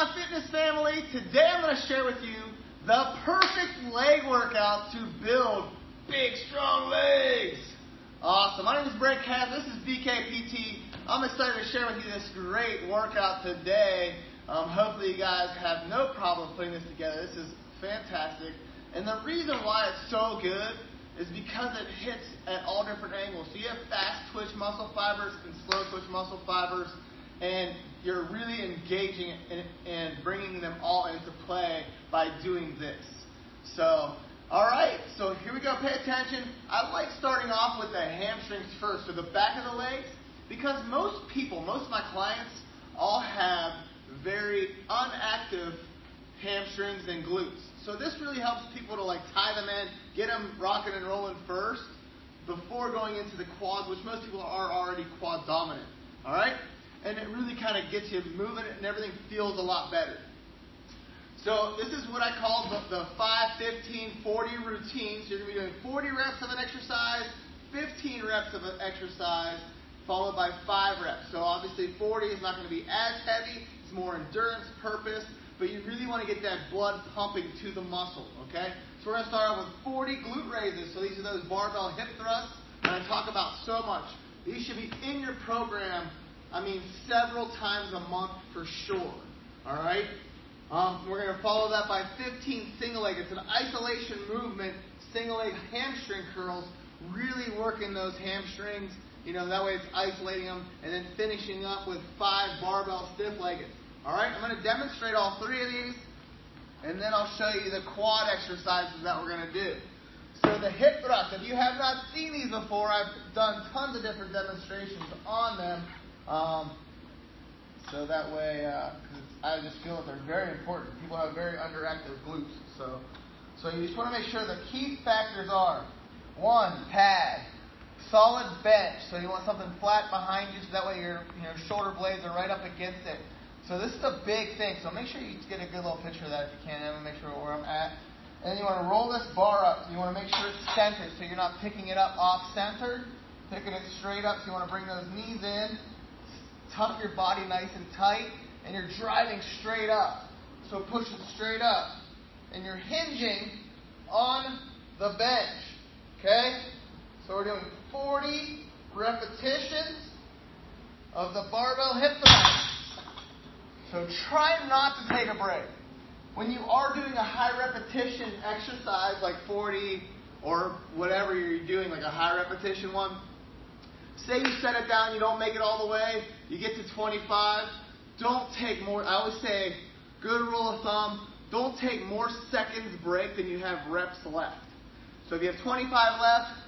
my fitness family? Today I'm going to share with you the perfect leg workout to build big, strong legs. Awesome. My name is Brent Cass. This is BKPT. I'm excited to share with you this great workout today. Um, hopefully you guys have no problem putting this together. This is fantastic. And the reason why it's so good is because it hits at all different angles. So you have fast twitch muscle fibers and slow twitch muscle fibers and you're really engaging and bringing them all into play by doing this. So, all right, so here we go. Pay attention. I like starting off with the hamstrings first, so the back of the legs, because most people, most of my clients, all have very unactive hamstrings and glutes. So this really helps people to like tie them in, get them rocking and rolling first before going into the quads, which most people are already quad dominant. All right? And it really kind of gets you moving and everything feels a lot better. So this is what I call the, the 5, 15, 40 routine. So you're going to be doing 40 reps of an exercise, 15 reps of an exercise, followed by 5 reps. So obviously 40 is not going to be as heavy. It's more endurance purpose, but you really want to get that blood pumping to the muscle, okay? So we're going to start off with 40 glute raises. So these are those barbell hip thrusts that I talk about so much. These should be in your program I mean several times a month for sure. All right? Um, we're going to follow that by 15 single leg. It's an isolation movement, single leg hamstring curls, really working those hamstrings. You know, that way it's isolating them, and then finishing up with five barbell stiff legged. All right? I'm going to demonstrate all three of these, and then I'll show you the quad exercises that we're going to do. So the hip thrust, if you have not seen these before, I've done tons of different demonstrations on them. Um, so that way, uh, I just feel that they're very important. People have very underactive glutes. So, so you just want to make sure the key factors are one, pad, solid bench. So you want something flat behind you, so that way your your shoulder blades are right up against it. So this is a big thing. So make sure you get a good little picture of that if you can. I'm gonna make sure where I'm at. And then you want to roll this bar up. You want to make sure it's centered, so you're not picking it up off center, picking it straight up. So you want to bring those knees in tuck your body nice and tight, and you're driving straight up. So push it straight up. And you're hinging on the bench. Okay? So we're doing 40 repetitions of the barbell hip thrust. So try not to take a break. When you are doing a high repetition exercise like 40 or whatever you're doing, like a high repetition one, Say you set it down, you don't make it all the way, you get to 25. Don't take more. I always say, good rule of thumb, don't take more seconds break than you have reps left. So if you have 25 left,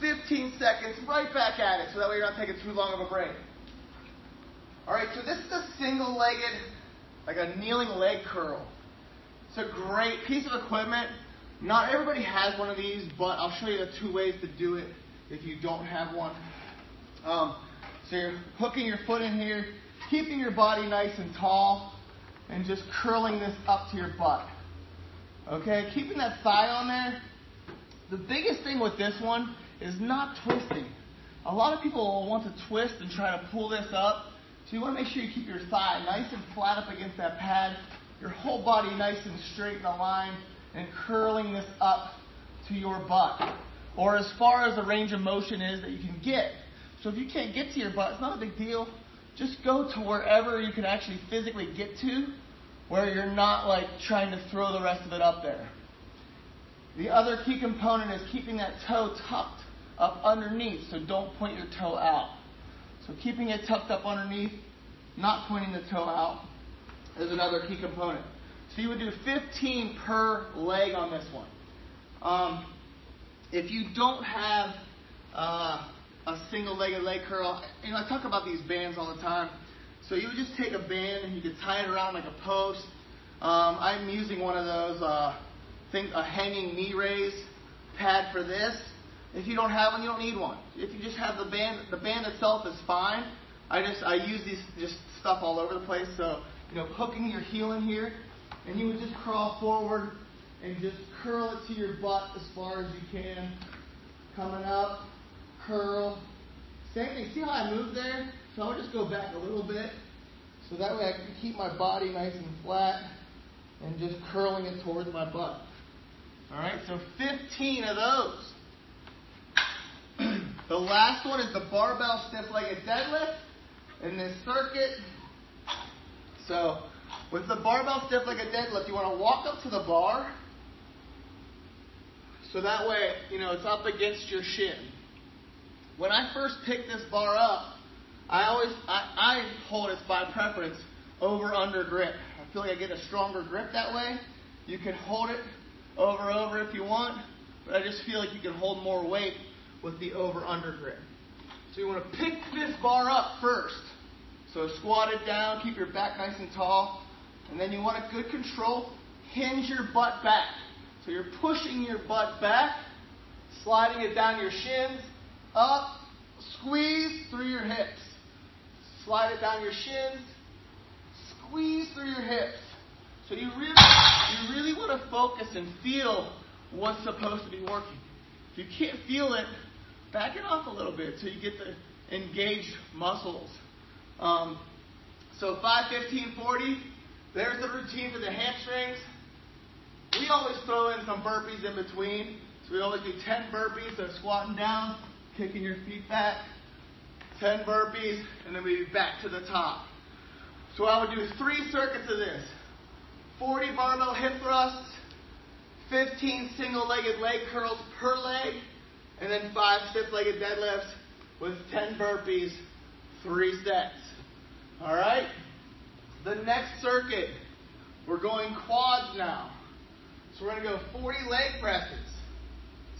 15 seconds, right back at it, so that way you're not taking too long of a break. All right, so this is a single-legged, like a kneeling leg curl. It's a great piece of equipment. Not everybody has one of these, but I'll show you the two ways to do it if you don't have one. Um, so you're hooking your foot in here, keeping your body nice and tall, and just curling this up to your butt. Okay, keeping that thigh on there. The biggest thing with this one is not twisting. A lot of people will want to twist and try to pull this up. So you want to make sure you keep your thigh nice and flat up against that pad, your whole body nice and straight in a line, and curling this up to your butt. Or as far as the range of motion is that you can get. So if you can't get to your butt, it's not a big deal. Just go to wherever you can actually physically get to, where you're not like trying to throw the rest of it up there. The other key component is keeping that toe tucked up underneath, so don't point your toe out. So keeping it tucked up underneath, not pointing the toe out, is another key component. So you would do 15 per leg on this one. Um, if you don't have uh, a single-legged leg curl. You know, I talk about these bands all the time. So you would just take a band and you could tie it around like a post. Um, I'm using one of those, uh, think a hanging knee raise pad for this. If you don't have one, you don't need one. If you just have the band, the band itself is fine. I just I use these just stuff all over the place. So you know, hooking your heel in here, and you would just crawl forward and just curl it to your butt as far as you can, coming up, curl. Same thing. See how I moved there? So I would just go back a little bit. So that way I can keep my body nice and flat and just curling it towards my butt. All right, so 15 of those. the last one is the barbell stiff-legged deadlift in this circuit. So with the barbell stiff-legged deadlift, you want to walk up to the bar. So that way, you know, it's up against your shin. When I first pick this bar up, I always I, I hold it by preference over under grip. I feel like I get a stronger grip that way. You can hold it over over if you want, but I just feel like you can hold more weight with the over under grip. So you want to pick this bar up first. So squat it down, keep your back nice and tall, and then you want a good control. Hinge your butt back. So you're pushing your butt back, sliding it down your shins, up, squeeze through your hips. Slide it down your shins, squeeze through your hips. So you really, you really want to focus and feel what's supposed to be working. If you can't feel it, back it off a little bit so you get the engaged muscles. Um, so 5, 15, 40, there's the routine for the hamstrings. We always throw in some burpees in between. So we always do 10 burpees, so squatting down, kicking your feet back, 10 burpees, and then we be back to the top. So I would do three circuits of this. 40 barbell hip thrusts, 15 single-legged leg curls per leg, and then five stiff-legged deadlifts with 10 burpees, three sets. All right? The next circuit, we're going quads now. So we're going to go 40 leg presses.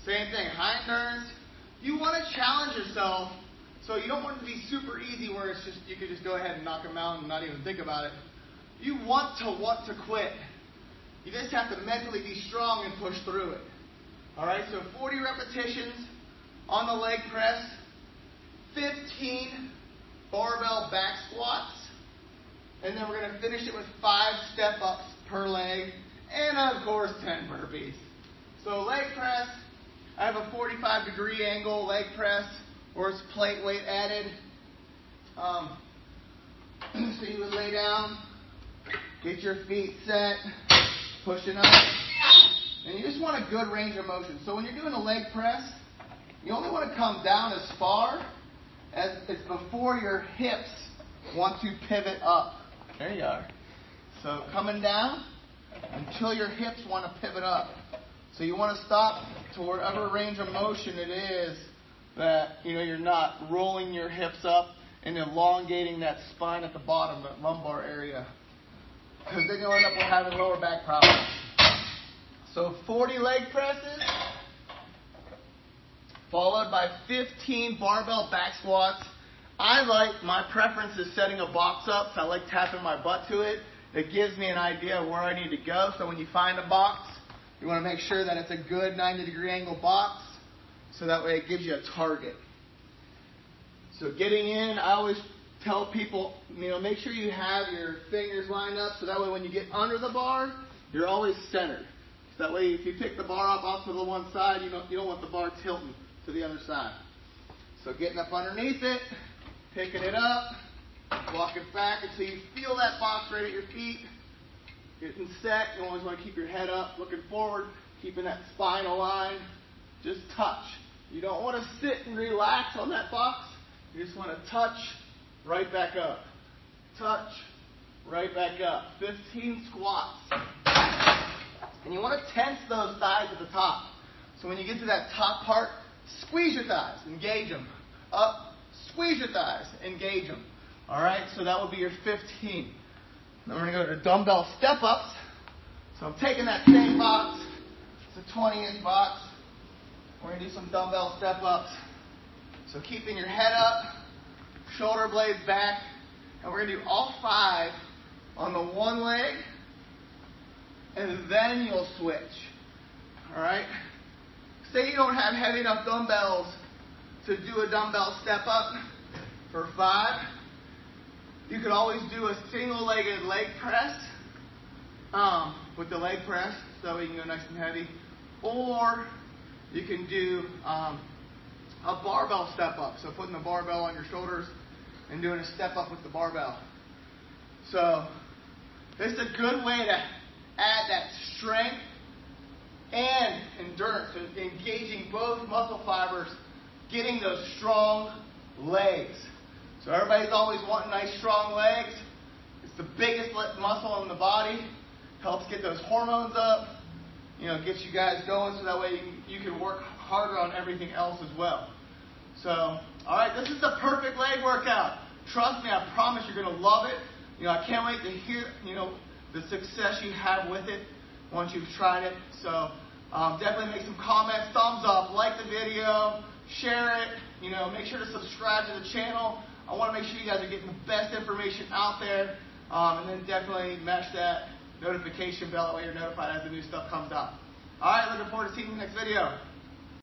Same thing, high turns. You want to challenge yourself, so you don't want it to be super easy where it's just you could just go ahead and knock them out and not even think about it. You want to want to quit. You just have to mentally be strong and push through it. All right, so 40 repetitions on the leg press, 15 barbell back squats, and then we're going to finish it with five step ups per leg, and of course 10 burpees. So leg press, I have a 45 degree angle leg press, or it's plate weight added. Um, so you would lay down, Get your feet set, pushing up. And you just want a good range of motion. So when you're doing a leg press, you only want to come down as far as it's before your hips want to pivot up. There you are. So coming down until your hips want to pivot up. So you want to stop to whatever range of motion it is that you know you're not rolling your hips up and elongating that spine at the bottom, that lumbar area because then you'll end up with having lower back problems. So 40 leg presses, followed by 15 barbell back squats. I like, my preference is setting a box up, so I like tapping my butt to it. It gives me an idea of where I need to go. So when you find a box, you want to make sure that it's a good 90 degree angle box, so that way it gives you a target. So getting in, I always tell people, you know, make sure you have your fingers lined up so that way when you get under the bar, you're always centered. So that way if you pick the bar up off to the one side, you don't, you don't want the bar tilting to the other side. So getting up underneath it, picking it up, walking back until you feel that box right at your feet. Getting set, you always want to keep your head up, looking forward, keeping that spine aligned. Just touch. You don't want to sit and relax on that box. You just want to touch right back up. Touch, right back up. 15 squats. And you want to tense those thighs at the top. So when you get to that top part, squeeze your thighs, engage them. Up, squeeze your thighs, engage them. All right, so that would be your 15. Then we're going to go to dumbbell step ups. So I'm taking that same box, it's a 20 inch box. We're going to do some dumbbell step ups. So keeping your head up, shoulder blades back, and we're going to do all five on the one leg, and then you'll switch. All right? Say you don't have heavy enough dumbbells to do a dumbbell step up for five. You could always do a single-legged leg press um, with the leg press, so you can go nice and heavy. Or you can do um, a barbell step up. So putting the barbell on your shoulders and doing a step up with the barbell. So this is a good way to add that strength and endurance, so engaging both muscle fibers, getting those strong legs. So everybody's always wanting nice strong legs. It's the biggest muscle in the body. Helps get those hormones up. You know, gets you guys going so that way you, can work harder on everything else as well. So, all right, this is the perfect leg workout. Trust me, I promise you're going to love it. You know, I can't wait to hear, you know, the success you have with it once you've tried it. So, um, definitely make some comments, thumbs up, like the video, share it. You know, make sure to subscribe to the channel. I want to make sure you guys are getting the best information out there. Um, and then definitely mash that notification bell that way you're notified as the new stuff comes out. All right, looking forward to seeing you next video.